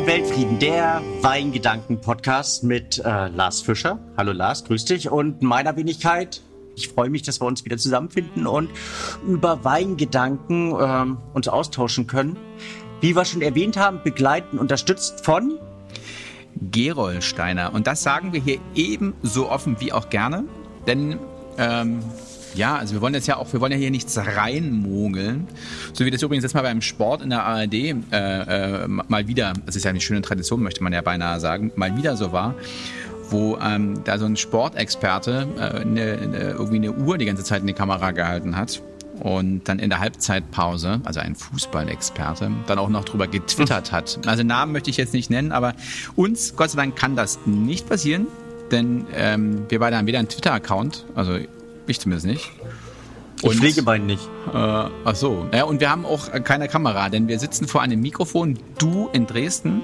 und Weltfrieden, der Weingedanken-Podcast mit äh, Lars Fischer. Hallo Lars, grüß dich. Und meiner Wenigkeit, ich freue mich, dass wir uns wieder zusammenfinden und über Weingedanken ähm, uns austauschen können. Wie wir schon erwähnt haben, begleiten, unterstützt von Gerolsteiner. Und das sagen wir hier ebenso offen wie auch gerne, denn ähm, ja, also wir wollen jetzt ja auch, wir wollen ja hier nichts reinmogeln. So wie das übrigens jetzt mal beim Sport in der ARD äh, äh, mal wieder, das ist ja eine schöne Tradition, möchte man ja beinahe sagen, mal wieder so war wo ähm, da so ein Sportexperte äh, eine, eine, irgendwie eine Uhr die ganze Zeit in die Kamera gehalten hat und dann in der Halbzeitpause, also ein Fußballexperte, dann auch noch drüber getwittert hat. Also Namen möchte ich jetzt nicht nennen, aber uns, Gott sei Dank, kann das nicht passieren, denn ähm, wir beide haben weder einen Twitter-Account, also ich zumindest nicht. Und, ich pflege beiden nicht. Äh, ach so. Ja, und wir haben auch keine Kamera, denn wir sitzen vor einem Mikrofon, du in Dresden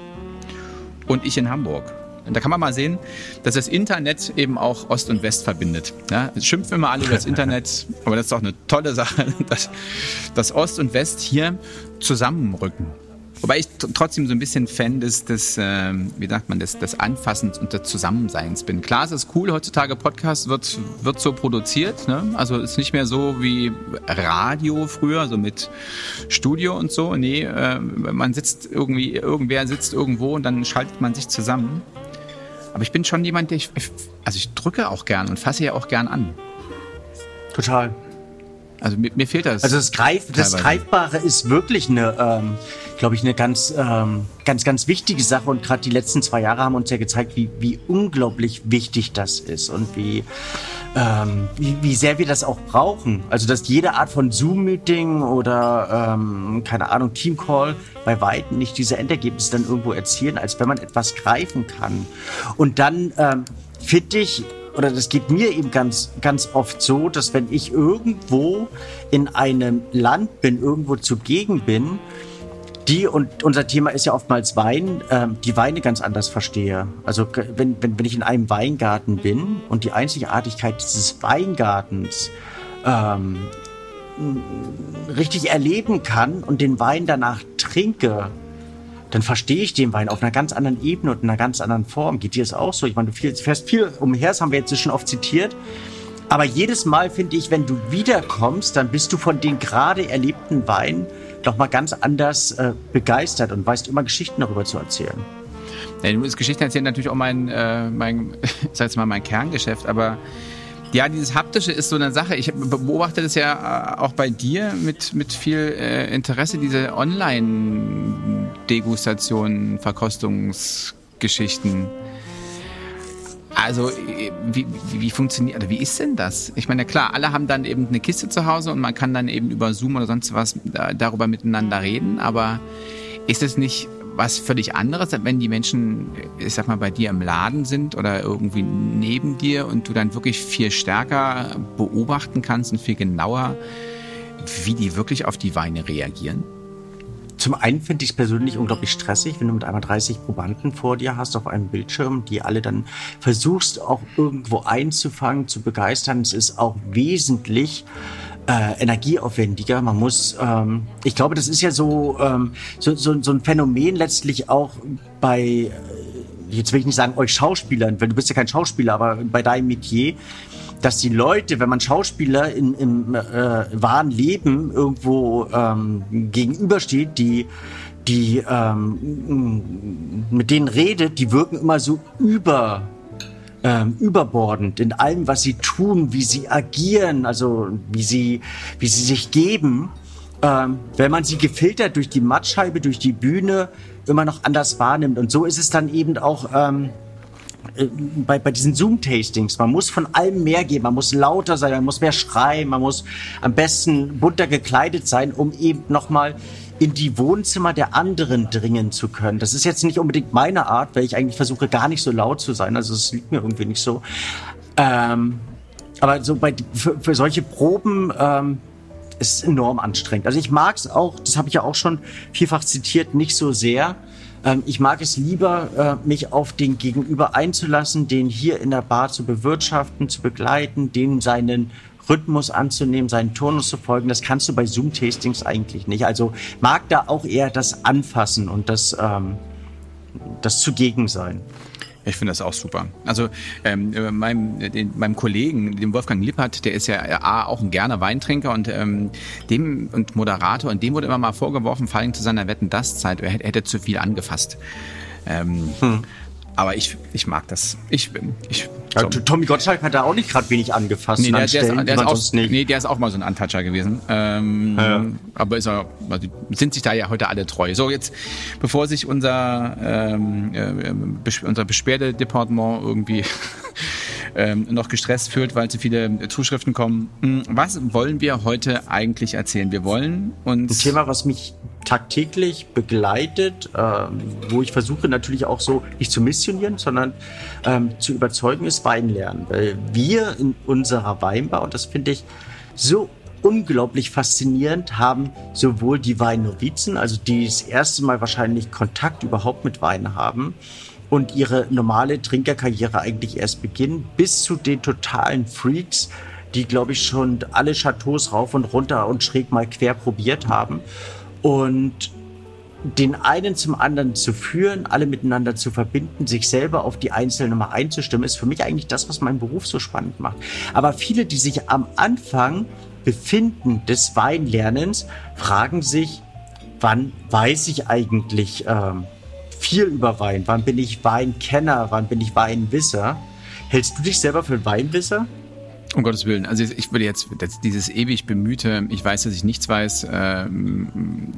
und ich in Hamburg. Und da kann man mal sehen, dass das Internet eben auch Ost und West verbindet. Ja, es schimpfen immer alle über das Internet, aber das ist doch eine tolle Sache, dass, dass Ost und West hier zusammenrücken. Wobei ich trotzdem so ein bisschen Fan des, des äh, wie sagt man, des, des Anfassens und des Zusammenseins bin. Klar, es ist cool, heutzutage Podcast wird, wird so produziert. Ne? Also ist nicht mehr so wie Radio früher, so mit Studio und so. Nee, äh, man sitzt irgendwie, irgendwer sitzt irgendwo und dann schaltet man sich zusammen. Aber ich bin schon jemand, der ich, also ich drücke auch gern und fasse ja auch gern an. Total. Also mir, mir fehlt das. Also das, Greif, das Greifbare ist wirklich eine, ähm, glaube ich, eine ganz, ähm, ganz, ganz wichtige Sache. Und gerade die letzten zwei Jahre haben uns ja gezeigt, wie, wie unglaublich wichtig das ist und wie, ähm, wie, wie sehr wir das auch brauchen. Also dass jede Art von Zoom-Meeting oder ähm, keine Ahnung Team-Call bei weitem nicht diese Endergebnisse dann irgendwo erzielen, als wenn man etwas greifen kann. Und dann ähm, finde ich oder das geht mir eben ganz, ganz oft so, dass wenn ich irgendwo in einem Land bin, irgendwo zugegen bin, die, und unser Thema ist ja oftmals Wein, ähm, die Weine ganz anders verstehe. Also wenn, wenn, wenn ich in einem Weingarten bin und die Einzigartigkeit dieses Weingartens ähm, richtig erleben kann und den Wein danach trinke, dann verstehe ich den Wein auf einer ganz anderen Ebene und in einer ganz anderen Form. Geht dir das auch so? Ich meine, du fährst viel umher, das haben wir jetzt schon oft zitiert. Aber jedes Mal finde ich, wenn du wiederkommst, dann bist du von den gerade erlebten Weinen doch mal ganz anders äh, begeistert und weißt immer Geschichten darüber zu erzählen. Ja, du ist Geschichten erzählen natürlich auch mein, äh, mein, sag mal mein Kerngeschäft, aber ja, dieses Haptische ist so eine Sache. Ich beobachte das ja äh, auch bei dir mit, mit viel äh, Interesse, diese Online-Degustationen, Verkostungsgeschichten. Also, wie, wie, funktioniert, oder wie ist denn das? Ich meine, klar, alle haben dann eben eine Kiste zu Hause und man kann dann eben über Zoom oder sonst was darüber miteinander reden, aber ist es nicht was völlig anderes, wenn die Menschen, ich sag mal, bei dir im Laden sind oder irgendwie neben dir und du dann wirklich viel stärker beobachten kannst und viel genauer, wie die wirklich auf die Weine reagieren? Zum einen finde ich es persönlich unglaublich stressig, wenn du mit einmal 30 Probanden vor dir hast auf einem Bildschirm, die alle dann versuchst auch irgendwo einzufangen, zu begeistern. Es ist auch wesentlich äh, energieaufwendiger. Man muss, ähm, ich glaube, das ist ja so, ähm, so, so, so ein Phänomen letztlich auch bei, äh, jetzt will ich nicht sagen euch Schauspielern, weil du bist ja kein Schauspieler, aber bei deinem Metier, dass die Leute, wenn man Schauspieler in, im äh, wahren Leben irgendwo ähm, gegenübersteht, die die ähm, mit denen redet, die wirken immer so über ähm, überbordend in allem, was sie tun, wie sie agieren, also wie sie, wie sie sich geben. Ähm, wenn man sie gefiltert durch die Mattscheibe, durch die Bühne, immer noch anders wahrnimmt. Und so ist es dann eben auch ähm, äh, bei, bei diesen Zoom-Tastings. Man muss von allem mehr geben, man muss lauter sein, man muss mehr schreien, man muss am besten bunter gekleidet sein, um eben nochmal in die Wohnzimmer der anderen dringen zu können. Das ist jetzt nicht unbedingt meine Art, weil ich eigentlich versuche, gar nicht so laut zu sein. Also es liegt mir irgendwie nicht so. Ähm, aber so bei, für, für solche Proben ähm, ist enorm anstrengend. Also ich mag es auch, das habe ich ja auch schon vielfach zitiert, nicht so sehr. Ähm, ich mag es lieber, äh, mich auf den Gegenüber einzulassen, den hier in der Bar zu bewirtschaften, zu begleiten, den seinen Rhythmus anzunehmen, seinen Turnus zu folgen. Das kannst du bei Zoom-Tastings eigentlich nicht. Also mag da auch eher das Anfassen und das, ähm, das zugegen sein. Ich finde das auch super. Also ähm, meinem, den, meinem Kollegen, dem Wolfgang Lippert, der ist ja A, auch ein gerne Weintrinker und ähm, dem und Moderator und dem wurde immer mal vorgeworfen, vor allem zu seiner Wetten das Zeit, er hätte zu viel angefasst. Ähm, hm. Aber ich, ich mag das. Ich, ich, ja, Tommy Gottschalk hat da auch nicht gerade wenig angefasst. Nee, der, der, Stellen, ist, der ist auch, nee, der ist auch mal so ein Untoucher gewesen. Ähm, ja. Aber ist er, also sind sich da ja heute alle treu. So, jetzt, bevor sich unser, ähm, äh, unser Beschwerdedepartement irgendwie ähm, noch gestresst fühlt, weil zu viele Zuschriften kommen. Hm, was wollen wir heute eigentlich erzählen? Wir wollen uns. Ein Thema, was mich tagtäglich begleitet, ähm, wo ich versuche natürlich auch so nicht zu missionieren, sondern ähm, zu überzeugen, ist Weinlernen. Weil wir in unserer Weinbar, und das finde ich so unglaublich faszinierend, haben sowohl die Weinnovizen, also die das erste Mal wahrscheinlich Kontakt überhaupt mit Wein haben, und ihre normale Trinkerkarriere eigentlich erst beginnen, bis zu den totalen Freaks, die, glaube ich, schon alle Chateaus rauf und runter und schräg mal quer probiert haben und den einen zum anderen zu führen, alle miteinander zu verbinden, sich selber auf die einzelne mal einzustimmen, ist für mich eigentlich das, was meinen Beruf so spannend macht. Aber viele, die sich am Anfang befinden des Weinlernens, fragen sich, wann weiß ich eigentlich ähm, viel über Wein? Wann bin ich Weinkenner? Wann bin ich Weinwisser? Hältst du dich selber für Weinwisser? Um Gottes Willen. Also ich würde jetzt dieses ewig bemühte, ich weiß, dass ich nichts weiß, ähm,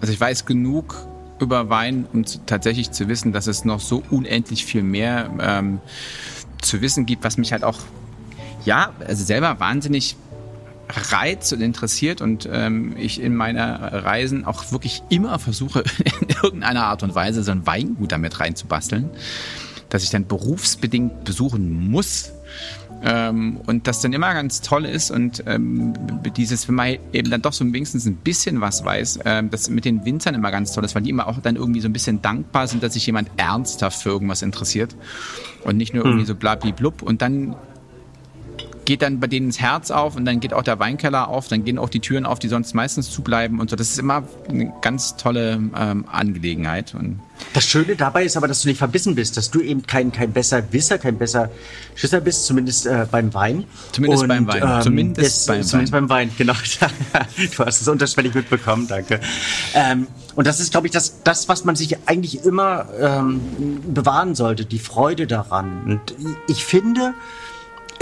also ich weiß genug über Wein, um tatsächlich zu wissen, dass es noch so unendlich viel mehr ähm, zu wissen gibt, was mich halt auch, ja, also selber wahnsinnig reizt und interessiert und ähm, ich in meiner Reisen auch wirklich immer versuche, in irgendeiner Art und Weise so ein Weingut damit reinzubasteln, dass ich dann berufsbedingt besuchen muss ähm, und das dann immer ganz toll ist und ähm, dieses, wenn man eben dann doch so wenigstens ein bisschen was weiß, ähm, das mit den Winzern immer ganz toll ist, weil die immer auch dann irgendwie so ein bisschen dankbar sind, dass sich jemand ernsthaft für irgendwas interessiert und nicht nur irgendwie hm. so blablablub und dann geht dann bei denen das Herz auf und dann geht auch der Weinkeller auf, dann gehen auch die Türen auf, die sonst meistens zubleiben und so. Das ist immer eine ganz tolle ähm, Angelegenheit. Und das Schöne dabei ist aber, dass du nicht verbissen bist, dass du eben kein, kein besser Wisser, kein besser Schisser bist, zumindest äh, beim Wein. Zumindest und, beim Wein. Ähm, zumindest, beim, zumindest Wein. beim Wein, genau. du hast es unterschwellig mitbekommen, danke. Ähm, und das ist, glaube ich, das, das, was man sich eigentlich immer ähm, bewahren sollte, die Freude daran. Und ich finde,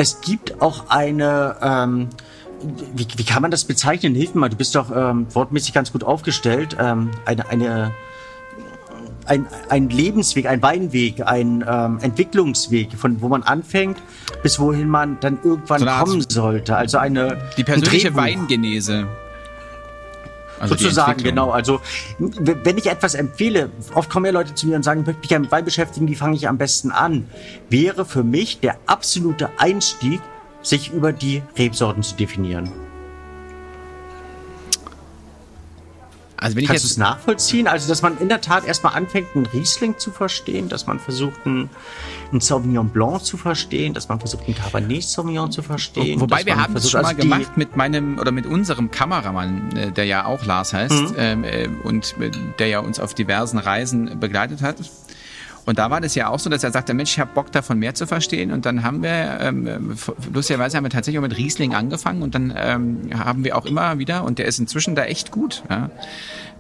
es gibt auch eine, ähm, wie, wie kann man das bezeichnen? Hilf mir mal, du bist doch ähm, wortmäßig ganz gut aufgestellt. Ähm, eine, eine, ein, ein Lebensweg, ein Weinweg, ein ähm, Entwicklungsweg, von wo man anfängt bis wohin man dann irgendwann so kommen sollte. Also eine die persönliche Weingenese. Also Sozusagen, genau. Also wenn ich etwas empfehle, oft kommen ja Leute zu mir und sagen, ich möchte mich mit Wein beschäftigen, wie fange ich am besten an? Wäre für mich der absolute Einstieg, sich über die Rebsorten zu definieren. Also wenn Kannst du es nachvollziehen? Also, dass man in der Tat erstmal anfängt, einen Riesling zu verstehen, dass man versucht, einen, einen Sauvignon Blanc zu verstehen, dass man versucht, einen Cabernet Sauvignon zu verstehen. Wobei wir haben es schon mal also gemacht mit meinem oder mit unserem Kameramann, äh, der ja auch Lars heißt mhm. ähm, äh, und äh, der ja uns auf diversen Reisen begleitet hat. Und da war das ja auch so, dass er sagte, Mensch, ich habe Bock davon mehr zu verstehen. Und dann haben wir, ähm, lustigerweise haben wir tatsächlich auch mit Riesling angefangen und dann ähm, haben wir auch immer wieder, und der ist inzwischen da echt gut, ja,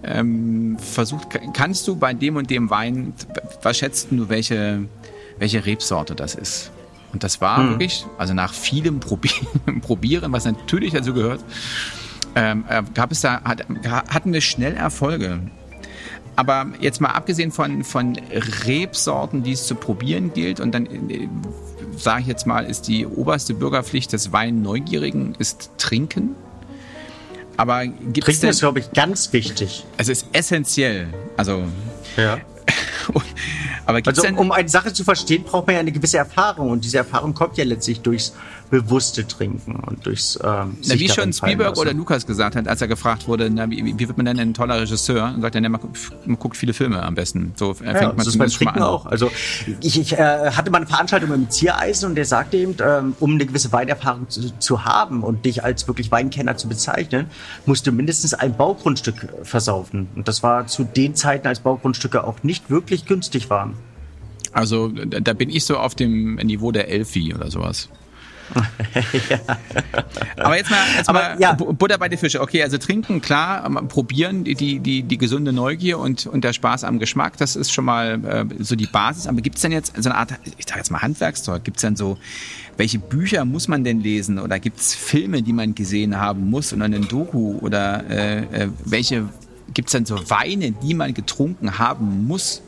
ähm, versucht, kannst du bei dem und dem Wein, was schätzt du, welche, welche Rebsorte das ist? Und das war hm. wirklich, also nach vielem Probieren, was natürlich dazu gehört, ähm, äh, gab es da, hat, hatten wir schnell Erfolge. Aber jetzt mal abgesehen von, von Rebsorten, die es zu probieren gilt, und dann äh, sage ich jetzt mal, ist die oberste Bürgerpflicht des Weinneugierigen ist Trinken. Aber gibt Trinken denn, ist, glaube ich, ganz wichtig. Es ist essentiell. Also. Ja. aber also, denn, um eine Sache zu verstehen, braucht man ja eine gewisse Erfahrung. Und diese Erfahrung kommt ja letztlich durchs bewusste Trinken und durchs ähm, na, Wie schon Spielberg oder Lukas gesagt hat, als er gefragt wurde, na, wie, wie wird man denn ein toller Regisseur? Und sagt er, man, man guckt viele Filme am besten. So fängt ja, man das ist beim an. auch. Also ich, ich äh, hatte mal eine Veranstaltung im Ziereisen und der sagte eben, ähm, um eine gewisse Weinerfahrung zu, zu haben und dich als wirklich Weinkenner zu bezeichnen, musst du mindestens ein Baugrundstück versaufen. Und das war zu den Zeiten, als Baugrundstücke auch nicht wirklich günstig waren. Also da bin ich so auf dem Niveau der Elfi oder sowas. ja. Aber jetzt mal, jetzt Aber, mal ja. Butter bei den Fische. Okay, also trinken, klar, ähm, probieren, die, die, die gesunde Neugier und, und der Spaß am Geschmack, das ist schon mal äh, so die Basis. Aber gibt es denn jetzt so eine Art, ich sag jetzt mal Handwerkszeug, gibt es denn so, welche Bücher muss man denn lesen oder gibt es Filme, die man gesehen haben muss oder einen Doku oder äh, äh, welche, gibt es denn so Weine, die man getrunken haben muss?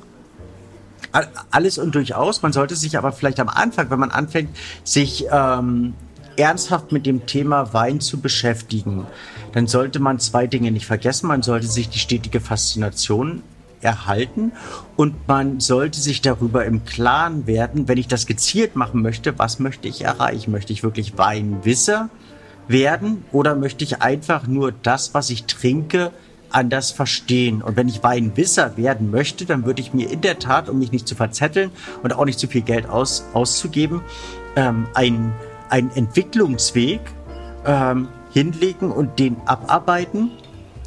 Alles und durchaus. Man sollte sich aber vielleicht am Anfang, wenn man anfängt, sich ähm, ernsthaft mit dem Thema Wein zu beschäftigen, dann sollte man zwei Dinge nicht vergessen. Man sollte sich die stetige Faszination erhalten und man sollte sich darüber im Klaren werden, wenn ich das gezielt machen möchte, was möchte ich erreichen? Möchte ich wirklich Weinwisser werden oder möchte ich einfach nur das, was ich trinke, anders verstehen. Und wenn ich Weinwisser werden möchte, dann würde ich mir in der Tat, um mich nicht zu verzetteln und auch nicht zu viel Geld aus, auszugeben, ähm, einen, Entwicklungsweg ähm, hinlegen und den abarbeiten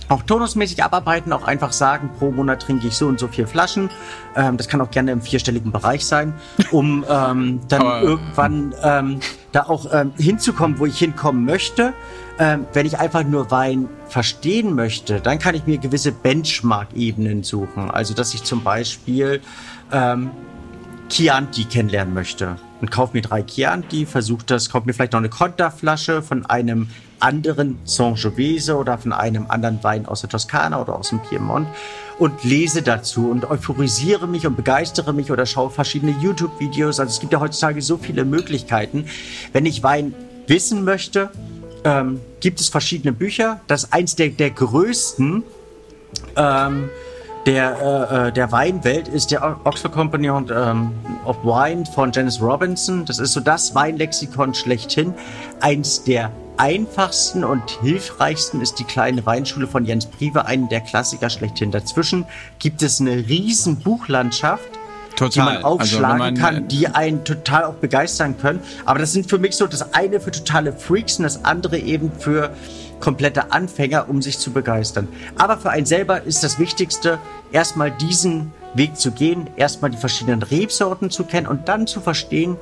auch tonusmäßig abarbeiten, auch einfach sagen, pro Monat trinke ich so und so vier Flaschen. Ähm, das kann auch gerne im vierstelligen Bereich sein, um ähm, dann Aber, irgendwann ähm, da auch ähm, hinzukommen, wo ich hinkommen möchte. Ähm, wenn ich einfach nur Wein verstehen möchte, dann kann ich mir gewisse Benchmark-Ebenen suchen. Also, dass ich zum Beispiel ähm, Chianti kennenlernen möchte und kaufe mir drei Chianti, versuche das, kaufe mir vielleicht noch eine Konterflasche von einem anderen Sangiovese oder von einem anderen Wein aus der Toskana oder aus dem Piemont und lese dazu und euphorisiere mich und begeistere mich oder schaue verschiedene YouTube-Videos. Also es gibt ja heutzutage so viele Möglichkeiten. Wenn ich Wein wissen möchte, ähm, gibt es verschiedene Bücher. Das ist eins der, der größten ähm, der, äh, äh, der Weinwelt ist der Oxford Company of, ähm, of Wine von Janice Robinson. Das ist so das Weinlexikon schlechthin. Eins der einfachsten und hilfreichsten ist die kleine Weinschule von Jens Prive, einen der Klassiker schlechthin. Dazwischen gibt es eine riesen Buchlandschaft, Total. die man aufschlagen also, man, kann, die einen total auch begeistern können. Aber das sind für mich so das eine für totale Freaks und das andere eben für komplette Anfänger, um sich zu begeistern. Aber für einen selber ist das Wichtigste, erstmal diesen Weg zu gehen, erstmal die verschiedenen Rebsorten zu kennen und dann zu verstehen,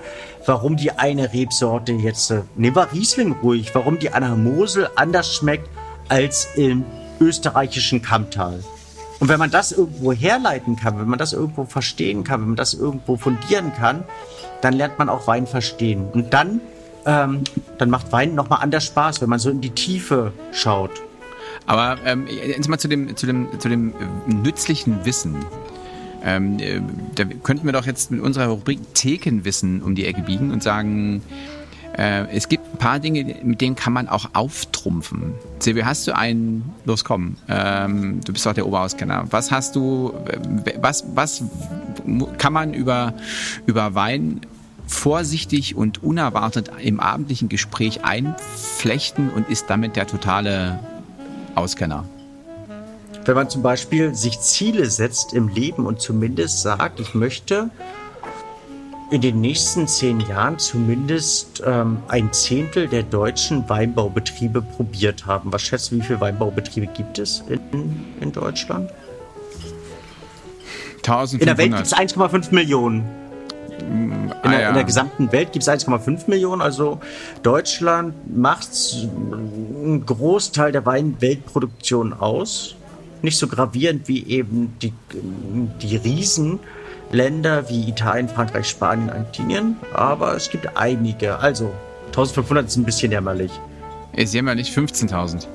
warum die eine Rebsorte jetzt, äh, nehmen wir Riesling ruhig, warum die an Mosel anders schmeckt als im österreichischen Kammtal. Und wenn man das irgendwo herleiten kann, wenn man das irgendwo verstehen kann, wenn man das irgendwo fundieren kann, dann lernt man auch Wein verstehen. Und dann ähm, dann macht Wein nochmal anders Spaß, wenn man so in die Tiefe schaut. Aber ähm, jetzt mal zu dem, zu dem, zu dem äh, nützlichen Wissen. Ähm, äh, da könnten wir doch jetzt mit unserer Rubrik Thekenwissen um die Ecke biegen und sagen, äh, es gibt ein paar Dinge, mit denen kann man auch auftrumpfen. Silvio, hast du einen, los komm, ähm, du bist doch der Oberauskenner. Was hast du, äh, was, was kann man über, über Wein vorsichtig und unerwartet im abendlichen Gespräch einflechten und ist damit der totale Auskenner. Wenn man zum Beispiel sich Ziele setzt im Leben und zumindest sagt, ich möchte in den nächsten zehn Jahren zumindest ähm, ein Zehntel der deutschen Weinbaubetriebe probiert haben. Was schätzt du, wie viele Weinbaubetriebe gibt es in, in Deutschland? 1500. In der Welt gibt es 1,5 Millionen. In, der, ja. in der, gesamten Welt gibt es 1,5 Millionen. Also Deutschland macht einen Großteil der Weinweltproduktion aus. Nicht so gravierend wie eben die, die Riesenländer wie Italien, Frankreich, Spanien, Argentinien. Aber es gibt einige. Also 1500 ist ein bisschen jämmerlich. Ist jämmerlich 15.000.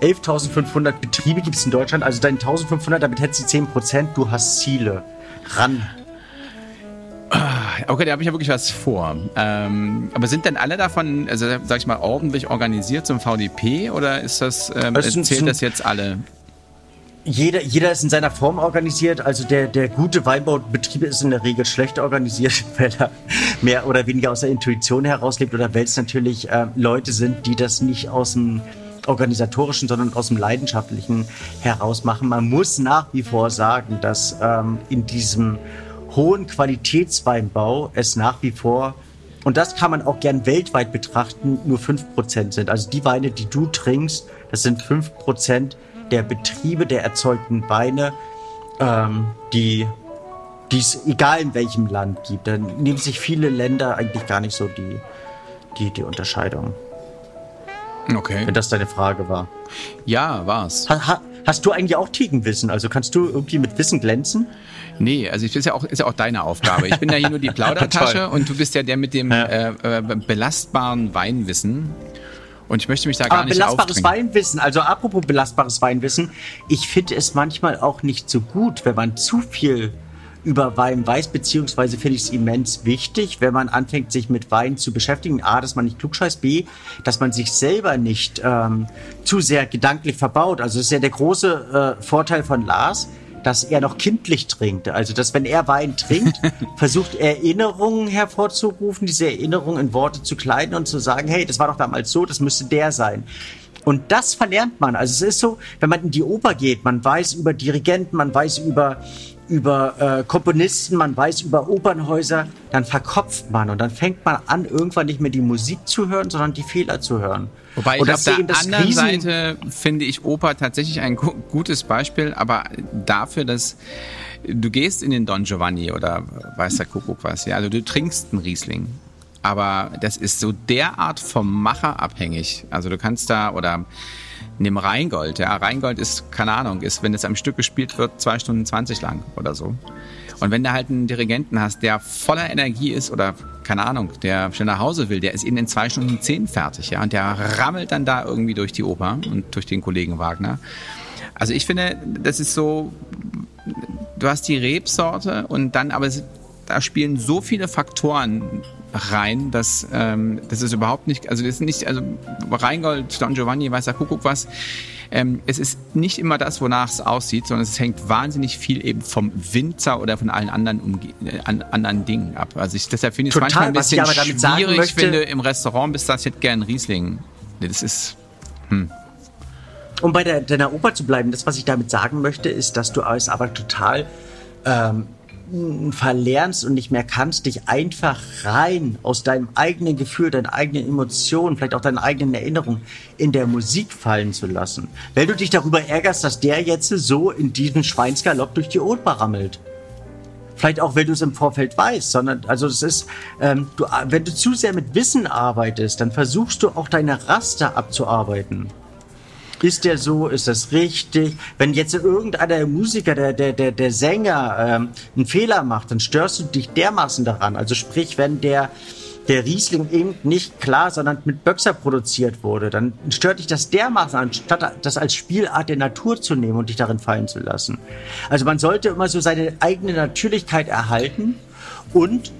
11.500 Betriebe gibt es in Deutschland. Also deine 1.500, damit hättest du 10 Prozent. Du hast Ziele. Ran. Okay, da habe ich ja wirklich was vor. Ähm, aber sind denn alle davon, also sag ich mal, ordentlich organisiert zum VDP oder ist das, ähm, zählt das jetzt alle? jeder, jeder ist in seiner Form organisiert. Also der, der gute Weinbaubetrieb ist in der Regel schlecht organisiert, weil er mehr oder weniger aus der Intuition herauslebt oder weil es natürlich äh, Leute sind, die das nicht aus dem organisatorischen, sondern aus dem leidenschaftlichen heraus machen. Man muss nach wie vor sagen, dass ähm, in diesem hohen Qualitätsweinbau es nach wie vor und das kann man auch gern weltweit betrachten, nur 5% sind. Also die Weine, die du trinkst, das sind 5% der Betriebe der erzeugten Weine, ähm, die es egal in welchem Land gibt. Da nehmen sich viele Länder eigentlich gar nicht so die, die, die Unterscheidung. Okay. Wenn das deine Frage war. Ja, war's. Ha, ha, hast du eigentlich auch Tegenwissen? Also kannst du irgendwie mit Wissen glänzen? Nee, also ich ist ja auch ist ja auch deine Aufgabe. Ich bin ja hier nur die Plaudertasche und du bist ja der mit dem ja. äh, äh, belastbaren Weinwissen. Und ich möchte mich da gar Aber nicht belastbares Weinwissen, also apropos belastbares Weinwissen, ich finde es manchmal auch nicht so gut, wenn man zu viel über Wein weiß, beziehungsweise finde ich es immens wichtig, wenn man anfängt, sich mit Wein zu beschäftigen. A, dass man nicht klugscheißt, B, dass man sich selber nicht ähm, zu sehr gedanklich verbaut. Also das ist ja der große äh, Vorteil von Lars, dass er noch kindlich trinkt. Also, dass wenn er Wein trinkt, versucht Erinnerungen hervorzurufen, diese Erinnerungen in Worte zu kleiden und zu sagen, hey, das war doch damals so, das müsste der sein. Und das verlernt man. Also es ist so, wenn man in die Oper geht, man weiß über Dirigenten, man weiß über über äh, Komponisten, man weiß über Opernhäuser, dann verkopft man und dann fängt man an, irgendwann nicht mehr die Musik zu hören, sondern die Fehler zu hören. Wobei und ich auf der anderen Seite finde ich Oper tatsächlich ein gutes Beispiel, aber dafür, dass du gehst in den Don Giovanni oder weiß der Kuckuck was, ja, also du trinkst einen Riesling. Aber das ist so derart vom Macher abhängig. Also du kannst da oder nimm Rheingold. Ja, Rheingold ist, keine Ahnung, ist, wenn es am Stück gespielt wird, zwei Stunden 20 lang oder so. Und wenn du halt einen Dirigenten hast, der voller Energie ist oder, keine Ahnung, der schnell nach Hause will, der ist eben in zwei Stunden zehn fertig, ja. Und der rammelt dann da irgendwie durch die Oper und durch den Kollegen Wagner. Also ich finde, das ist so, du hast die Rebsorte und dann, aber es, da spielen so viele Faktoren rein, dass ähm, das ist überhaupt nicht, also das ist nicht, also Rheingold, Don Giovanni, weiß der Kuckuck was. Ähm, es ist nicht immer das, wonach es aussieht, sondern es hängt wahnsinnig viel eben vom Winzer oder von allen anderen, Umge äh, an, anderen Dingen ab. Also ich, deshalb finde ich es manchmal ein bisschen schwierig, wenn du im Restaurant bist, sagst, ich hätte gern Riesling. Das ist, hm. Um bei der, deiner Oper zu bleiben, das, was ich damit sagen möchte, ist, dass du es aber total ähm, verlernst und nicht mehr kannst, dich einfach rein aus deinem eigenen Gefühl, deinen eigenen Emotionen, vielleicht auch deinen eigenen Erinnerungen in der Musik fallen zu lassen. Wenn du dich darüber ärgerst, dass der jetzt so in diesem Schweinsgalopp durch die Oper rammelt. Vielleicht auch, wenn du es im Vorfeld weißt, sondern, also es ist, ähm, du, wenn du zu sehr mit Wissen arbeitest, dann versuchst du auch deine Raster abzuarbeiten. Ist der so? Ist das richtig? Wenn jetzt irgendeiner Musiker, der, der, der, der Sänger ähm, einen Fehler macht, dann störst du dich dermaßen daran. Also sprich, wenn der der Riesling eben nicht klar, sondern mit Böxer produziert wurde, dann stört dich das dermaßen, anstatt das als Spielart der Natur zu nehmen und dich darin fallen zu lassen. Also man sollte immer so seine eigene Natürlichkeit erhalten und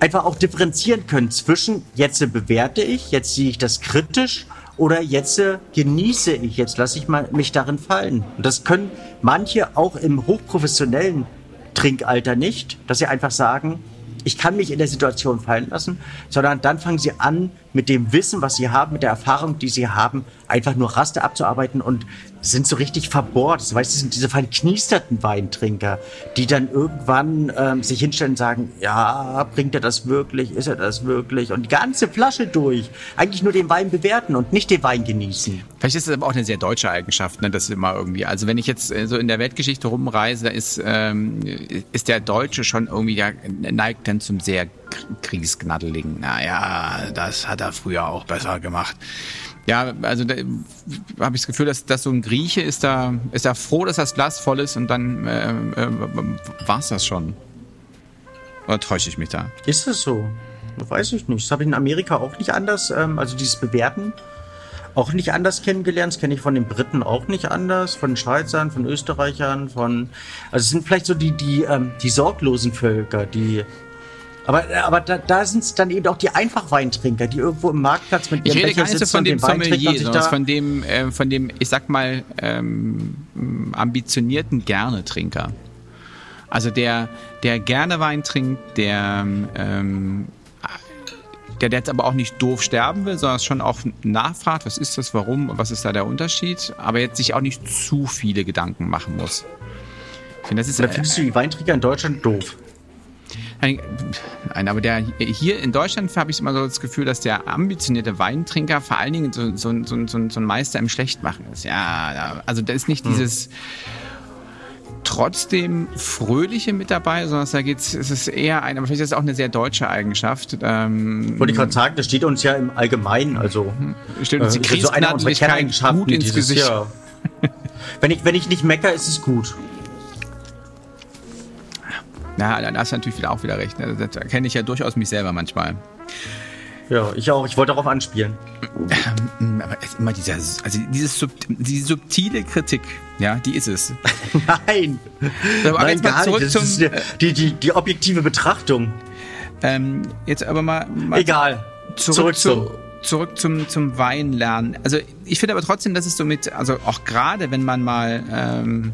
einfach auch differenzieren können zwischen jetzt bewerte ich, jetzt sehe ich das kritisch oder jetzt äh, genieße ich, jetzt lasse ich mal mich darin fallen. Und das können manche auch im hochprofessionellen Trinkalter nicht, dass sie einfach sagen, ich kann mich in der Situation fallen lassen, sondern dann fangen sie an, mit dem Wissen, was sie haben, mit der Erfahrung, die sie haben, einfach nur Raste abzuarbeiten und sind so richtig verbohrt. Das heißt, es sind diese verkniesterten Weintrinker, die dann irgendwann ähm, sich hinstellen und sagen, ja, bringt er das wirklich, ist er das wirklich? Und die ganze Flasche durch. Eigentlich nur den Wein bewerten und nicht den Wein genießen. Vielleicht ist das aber auch eine sehr deutsche Eigenschaft, ne, das immer irgendwie. Also wenn ich jetzt äh, so in der Weltgeschichte rumreise, da ist, ähm, ist der Deutsche schon irgendwie, ja, neigt dann zum sehr Kriegsgnaddeligen. Naja, das hat er früher auch besser gemacht. Ja, also da habe ich das Gefühl, dass, dass so ein Grieche ist da, ist da froh, dass das Glas voll ist und dann äh, äh, war es das schon. Oder täusche ich mich da? Ist das so? Weiß ich nicht. Das habe ich in Amerika auch nicht anders. Ähm, also dieses Bewerten auch nicht anders kennengelernt. Das kenne ich von den Briten auch nicht anders, von den Schweizern, von Österreichern, von. Also es sind vielleicht so die, die, ähm, die sorglosen Völker, die Aber, aber da, da sind es dann eben auch die Einfachweintrinker, die irgendwo im Marktplatz mit Ich ihrem Becher sitzen von und dem den Wein trinken und Sommelier, sich da von dem, äh, von dem, ich sag mal, ähm, ambitionierten Gerne-Trinker. Also der, der gerne Wein trinkt, der, ähm, der, der jetzt aber auch nicht doof sterben will, sondern schon auch nachfragt, was ist das, warum, was ist da der Unterschied, aber jetzt sich auch nicht zu viele Gedanken machen muss. Ich finde, das ist Oder findest du die Weintrinker in Deutschland doof? Nein, nein, aber der hier in Deutschland habe ich immer so das Gefühl, dass der ambitionierte Weintrinker vor allen Dingen so, so, so, so, ein Meister im Schlechtmachen ist. Ja, also da ist nicht dieses trotzdem Fröhliche mit dabei, sondern da geht's, es ist eher eine, aber vielleicht ist es auch eine sehr deutsche Eigenschaft. Ähm, Wollte ich gerade sagen, das steht uns ja im Allgemeinen, also Stimmt, die äh, so eine unserer Kerneigenschaften gut ins dieses Gesicht. Jahr. wenn ich wenn ich nicht mecker, ist es gut. Ja, dann hast du natürlich wieder auch wieder recht. ne? Das erkenne ich ja durchaus mich selber manchmal. Ja, ich auch. Ich wollte darauf anspielen. Mm, Aber immer dieser, also dieses sub, diese subtile Kritik, ja, die ist es. Nein, Aber Nein gar zurück nicht. Das zum, ist die, die, die, die objektive Betrachtung. ähm, jetzt aber mal, mal Egal. zurück, Zurück zum. zu, zurück zum, zum Weinlernen. Also ich finde aber trotzdem, dass es so mit, also auch gerade wenn man mal ähm,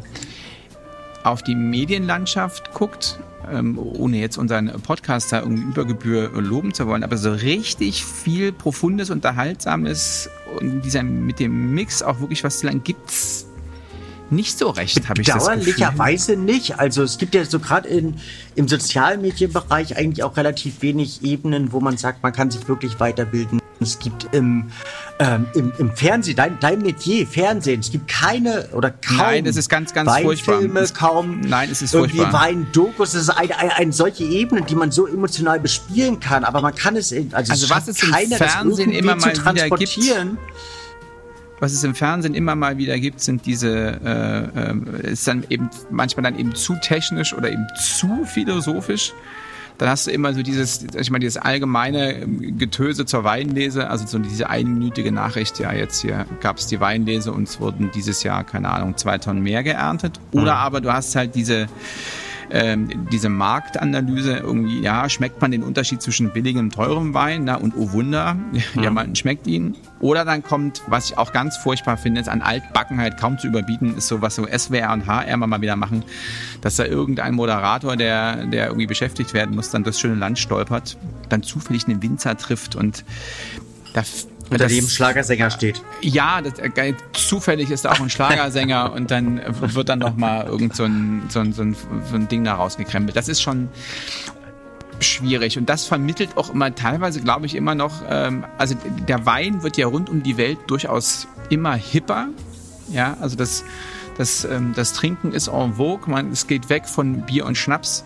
auf die Medienlandschaft guckt, ähm, ohne jetzt unseren Podcast da irgendwie über Gebühr loben zu wollen, aber so richtig viel Profundes, Unterhaltsames und dieser mit dem Mix auch wirklich was zu lang gibt's nicht so recht, habe ich das Gefühl. Bedauerlicherweise nicht. Also es gibt ja so gerade im Sozialmedienbereich eigentlich auch relativ wenig Ebenen, wo man sagt, man kann sich wirklich weiterbilden. Es gibt im, ähm, im, im Fernsehen, dein, dein Metier, Fernsehen, es gibt keine oder kaum Nein, es ist ganz, ganz furchtbar. Weinfilme, Es- kaum Nein, es ist irgendwie furchtbar. Weindokus. Das ist eine, eine, eine solche Ebene, die man so emotional bespielen kann, aber man kann es, also, Also es was schafft es im keiner, Fernsehen immer mal wieder gibt, transportieren. was es im Fernsehen immer mal wieder gibt, sind diese, äh, äh, ist dann eben manchmal dann eben zu technisch oder eben zu philosophisch. Dann hast du immer so dieses, ich mal, dieses allgemeine ähm, Getöse zur Weinlese, also so diese einminütige Nachricht, ja, jetzt hier gab es die Weinlese und es wurden dieses Jahr, keine Ahnung, zwei Tonnen mehr geerntet. Oder aber du hast halt diese, ähm, diese Marktanalyse irgendwie, ja, schmeckt man den Unterschied zwischen billigem und teurem Wein, na, und oh Wunder, ja, man schmeckt ihn. Oder dann kommt, was ich auch ganz furchtbar finde, ist an Altbackenheit kaum zu überbieten, ist so, was so SWR und HR mal wieder machen, dass da irgendein Moderator, der, der irgendwie beschäftigt werden muss, dann das schöne Land stolpert, dann zufällig einen Winzer trifft und da Unter das- dem Schlagersänger steht. ja, das, äh, zufällig ist da auch ein Schlagersänger und dann wird dann noch mal irgend so ein, so ein, so ein, so ein Ding da rausgekrempelt. Das ist schon schwierig und das vermittelt auch immer teilweise, glaube ich, immer noch, ähm, also der Wein wird ja rund um die Welt durchaus immer hipper, ja, also das, das, ähm, das Trinken ist en vogue, man, es geht weg von Bier und Schnaps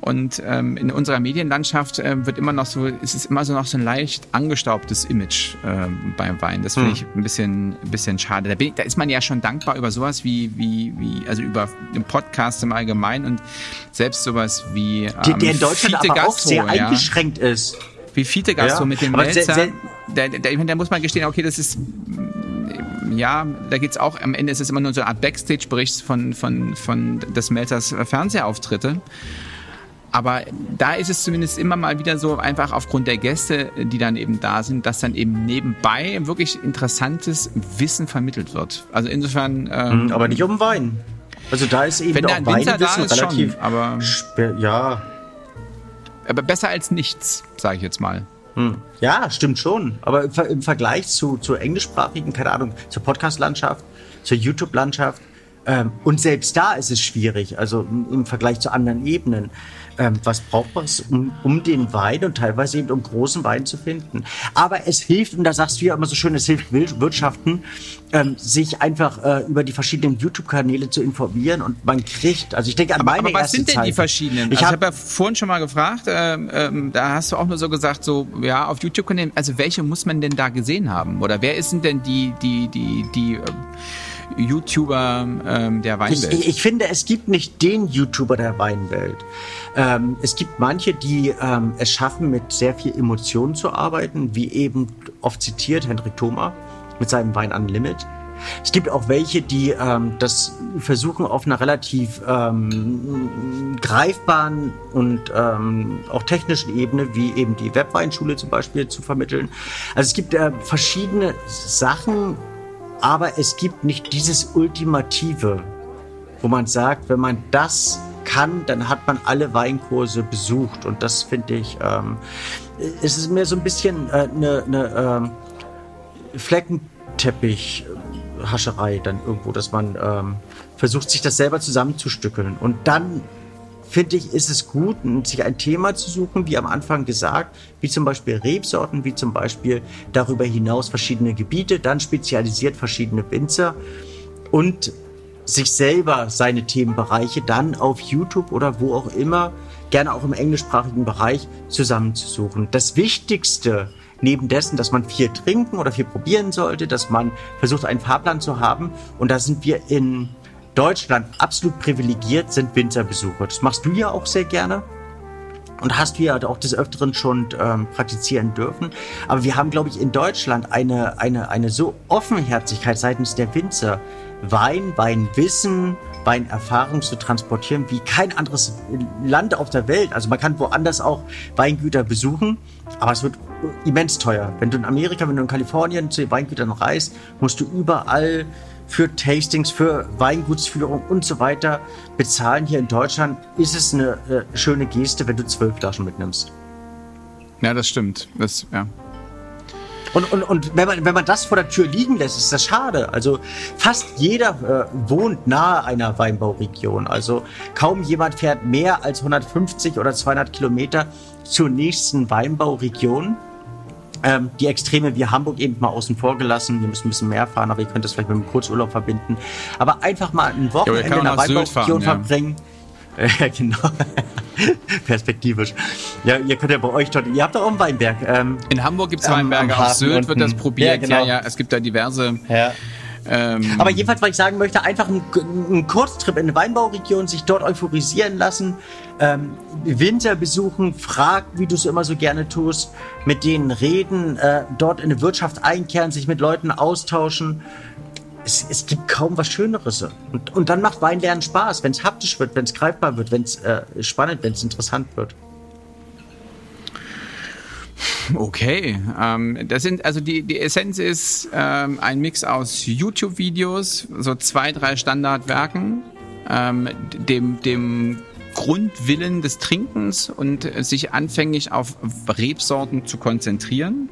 und ähm, in unserer Medienlandschaft ähm, wird immer noch so, es ist immer so noch so ein leicht angestaubtes Image ähm, beim Wein. Das finde ich ein bisschen, ein bisschen schade. Da, bin ich, da ist man ja schon dankbar über sowas wie, wie, wie, also über den Podcast im Allgemeinen und selbst sowas wie ähm, Der, der in Deutschland Fiete aber auch Gastro, sehr ja. eingeschränkt ist. Wie Fiete Gastro Ja, mit dem Melzer. Da, da, da muss man gestehen, okay, das ist mm, ja, da geht's auch, am Ende ist es immer nur so eine Art Backstage-Bericht von, von, von des Melzers Fernsehauftritte. Aber da ist es zumindest immer mal wieder so, einfach aufgrund der Gäste, die dann eben da sind, dass dann eben nebenbei wirklich interessantes Wissen vermittelt wird. Also insofern, ähm, Aber nicht um Wein. Also da ist eben Wenn auch Weinwissen ist, schon, relativ aber- ja, aber besser als nichts, sage ich jetzt mal. ja, stimmt schon. Aber im Vergleich zu, zur englischsprachigen, keine Ahnung, zur Podcast-Landschaft, zur YouTube-Landschaft ähm, und selbst da ist es schwierig, also im, Vergleich zu anderen Ebenen. Ähm, was braucht man, um, um den Wein und teilweise eben um großen Wein zu finden? Aber es hilft, und da sagst du ja immer so schön, es hilft Wir- Wirtschaften, ähm, sich einfach äh, über die verschiedenen YouTube-Kanäle zu informieren und man kriegt, also ich denke an Aber, meine aber was sind denn Zeit. die verschiedenen? Ich also habe habe ja vorhin schon mal gefragt, ähm, ähm, da hast du auch nur so gesagt, so ja, auf YouTube können, also welche muss man denn da gesehen haben? Oder wer sind denn die, die, die, die ähm, YouTuber ähm, der Weinwelt? ich, ich finde, es gibt nicht den YouTuber der Weinwelt. Ähm, es gibt manche, die ähm, es schaffen, mit sehr viel Emotionen zu arbeiten, wie eben oft zitiert Hendrik Thoma mit seinem Wein Unlimit. Es gibt auch welche, die ähm, das versuchen auf einer relativ ähm, greifbaren und ähm, auch technischen Ebene, wie eben die Webweinschule zum Beispiel, zu vermitteln. Also es gibt äh, verschiedene Sachen, aber es gibt nicht dieses Ultimative, wo man sagt, wenn man das kann, dann hat man alle Weinkurse besucht. Und das finde ich, ähm, es ist mir so ein bisschen eine äh, ne, äh, Fleckenteppich-Hascherei dann irgendwo, dass man ähm, versucht, sich das selber zusammenzustückeln. Und dann finde ich, ist es gut, sich ein Thema zu suchen, wie am Anfang gesagt, wie zum Beispiel Rebsorten, wie zum Beispiel darüber hinaus verschiedene Gebiete, dann spezialisiert verschiedene Winzer und sich selber seine Themenbereiche dann auf YouTube oder wo auch immer, gerne auch im englischsprachigen Bereich, zusammenzusuchen. Das Wichtigste neben dessen, dass man viel trinken oder viel probieren sollte, dass man versucht, einen Fahrplan zu haben. Und da sind wir in Deutschland absolut privilegiert, sind Winterbesucher. Das machst du ja auch sehr gerne und hast du ja auch des Öfteren schon ähm, praktizieren dürfen. Aber wir haben, glaube ich, in Deutschland eine, eine, eine so Offenherzigkeit seitens der Winzer, Wein, Weinwissen, Weinerfahrung zu transportieren wie kein anderes Land auf der Welt. Also man kann woanders auch Weingüter besuchen, aber es wird immens teuer. Wenn du in Amerika, wenn du in Kalifornien zu den Weingütern reist, musst du überall für Tastings, für Weingutsführung und so weiter bezahlen. Hier in Deutschland ist es eine äh, schöne Geste, wenn du zwölf Flaschen mitnimmst. Ja, das stimmt. Das, ja. Und, und, und wenn, man, wenn man das vor der Tür liegen lässt, ist das schade. Also fast jeder äh, wohnt nahe einer Weinbauregion. Also kaum jemand fährt mehr als 150 oder 200 Kilometer zur nächsten Weinbauregion. Ähm, die Extreme wie Hamburg eben mal außen vor gelassen. Wir müssen ein bisschen mehr fahren, aber ihr könnt das vielleicht mit einem Kurzurlaub verbinden. Aber einfach mal ein Wochenende ja, in der Weinbauregion ja. verbringen. Ja, genau. Perspektivisch. Ja, ihr könnt ja bei euch dort, ihr habt doch auch einen Weinberg. Ähm, in Hamburg gibt es Weinberge, auf Sylt wird das probiert. Ja, genau. ja, ja, es gibt da diverse. Ja. Ähm, Aber jedenfalls, was ich sagen möchte, einfach einen, Kurztrip in eine Weinbauregion, sich dort euphorisieren lassen, ähm, Winter besuchen, frag, wie du es immer so gerne tust, mit denen reden, äh, dort in eine Wirtschaft einkehren, sich mit Leuten austauschen. Es, es gibt kaum was Schöneres. Und, und dann macht Weinlernen Spaß, wenn es haptisch wird, wenn es greifbar wird, wenn es äh, spannend, wenn es interessant wird. Okay, ähm, das sind also die die Essenz ist ähm, ein Mix aus YouTube-Videos, so zwei drei Standardwerken, ähm, dem dem Grundwillen des Trinkens und sich anfänglich auf Rebsorten zu konzentrieren.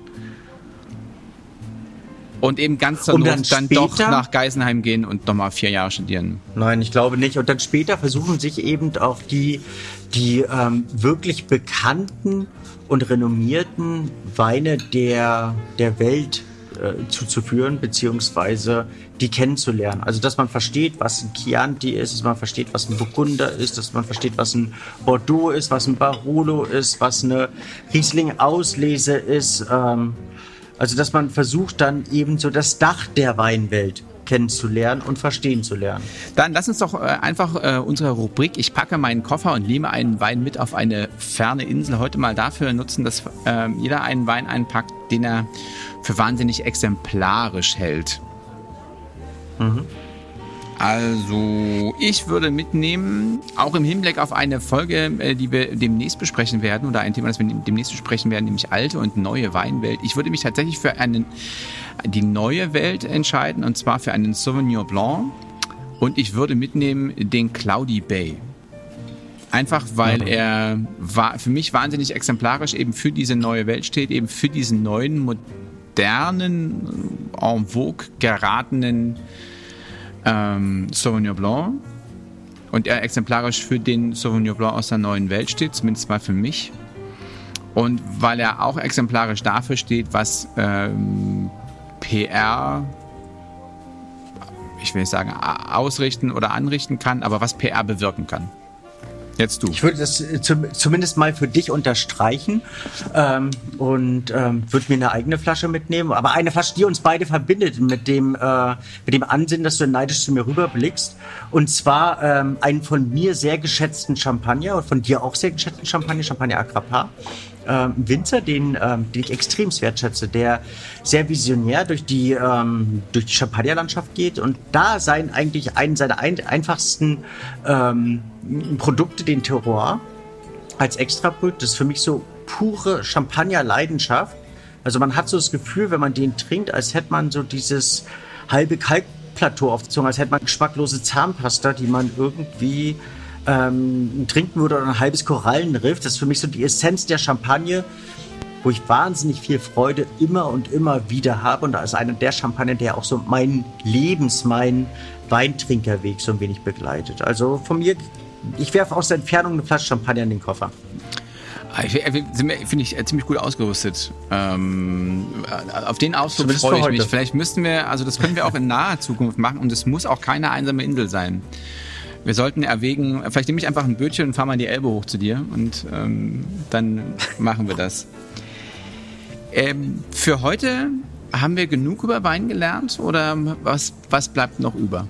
Und eben ganz zur und dann, dann doch nach Geisenheim gehen und nochmal vier Jahre studieren. Nein, ich glaube nicht. Und dann später versuchen sich eben auch die, die ähm, wirklich bekannten und renommierten Weine der, der Welt äh, zuzuführen, beziehungsweise die kennenzulernen. Also, dass man versteht, was ein Chianti ist, dass man versteht, was ein Burgunder ist, dass man versteht, was ein Bordeaux ist, was ein Barolo ist, was eine Riesling-Auslese ist. Ähm, also, dass man versucht, dann eben so das Dach der Weinwelt kennenzulernen und verstehen zu lernen. Dann lass uns doch äh, einfach äh, unsere Rubrik Ich packe meinen Koffer und nehme einen Wein mit auf eine ferne Insel heute mal dafür nutzen, dass äh, jeder einen Wein einpackt, den er für wahnsinnig exemplarisch hält. Mhm. Also, ich würde mitnehmen, auch im Hinblick auf eine Folge, äh, die wir demnächst besprechen werden, oder ein Thema, das wir demnächst besprechen werden, nämlich alte und neue Weinwelt. Ich würde mich tatsächlich für einen, die neue Welt entscheiden, und zwar für einen Sauvignon Blanc. Und ich würde mitnehmen den Cloudy Bay. Einfach weil er war für mich wahnsinnig exemplarisch eben für diese neue Welt steht, eben für diesen neuen, modernen, en vogue geratenen ähm, Sauvignon Blanc und er exemplarisch für den Sauvignon Blanc aus der neuen Welt steht, zumindest mal für mich. Und weil er auch exemplarisch dafür steht, was ähm, PR, ich will nicht sagen ausrichten oder anrichten kann, aber was PR bewirken kann. Jetzt du. Ich würde das äh, zumindest mal für dich unterstreichen ähm, und ähm, würde mir eine eigene Flasche mitnehmen. Aber eine Flasche, die uns beide verbindet mit dem, äh, mit dem Ansinnen, dass du neidisch zu mir rüberblickst. Und zwar ähm, einen von mir sehr geschätzten Champagner und von dir auch sehr geschätzten Champagner, Champagner Agrappa. Ähm, Winzer, den, ähm, den ich extrem wertschätze, der sehr visionär durch die, ähm, durch die Champagnerlandschaft geht und da sein eigentlich einen seiner ein, einfachsten ähm, Produkte, den Terroir, als Extrabrüt, das ist für mich so pure Champagner-Leidenschaft. Also man hat so das Gefühl, wenn man den trinkt, als hätte man so dieses halbe Kalkplateau auf der Zunge, als hätte man geschmacklose Zahnpasta, die man irgendwie ähm, trinken würde oder ein halbes Korallenriff. Das ist für mich so die Essenz der Champagne, wo ich wahnsinnig viel Freude immer und immer wieder habe. Und da ist einer der Champagner, der auch so mein Lebens-, mein Weintrinkerweg so ein wenig begleitet. Also von mir, ich werfe aus der Entfernung eine Flasche Champagner in den Koffer. Ah, finde ich ziemlich gut ausgerüstet. Ähm, auf den Ausflug freue ich mich. Vielleicht müssten wir, also das können wir auch in naher Zukunft machen und es muss auch keine einsame Insel sein. Wir sollten erwägen, vielleicht nehme ich einfach ein Bötchen und fahre mal die Elbe hoch zu dir und ähm, dann machen wir das. Ähm, für heute haben wir genug über Wein gelernt oder was, was bleibt noch über?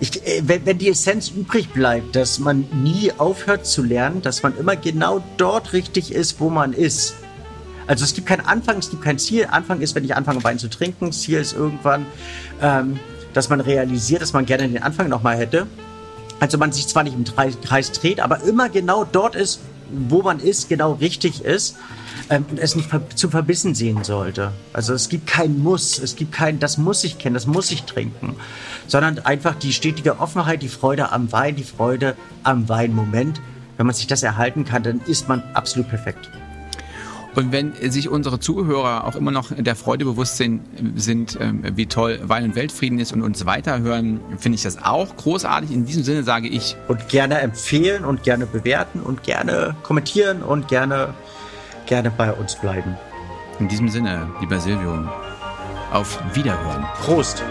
Ich, äh, wenn, wenn die Essenz übrig bleibt, dass man nie aufhört zu lernen, dass man immer genau dort richtig ist, wo man ist. Also es gibt keinen Anfang, es gibt kein Ziel. Anfang ist, wenn ich anfange, Wein zu trinken. Ziel ist irgendwann, ähm, dass man realisiert, dass man gerne den Anfang nochmal hätte. Also man sich zwar nicht im Kreis dreht, aber immer genau dort ist, wo man ist, genau richtig ist ähm, und es nicht zu verbissen sehen sollte. Also es gibt kein Muss, es gibt kein, das muss ich kennen, das muss ich trinken, sondern einfach die stetige Offenheit, die Freude am Wein, die Freude am Weinmoment. Wenn man sich das erhalten kann, dann ist man absolut perfekt. Und wenn sich unsere Zuhörer auch immer noch der Freude bewusst sind, sind ähm, wie toll Wein und Weltfrieden ist und uns weiterhören, finde ich das auch großartig. In diesem Sinne sage ich. Und gerne empfehlen und gerne bewerten und gerne kommentieren und gerne, gerne bei uns bleiben. In diesem Sinne, lieber Silvio, auf Wiederhören. Prost!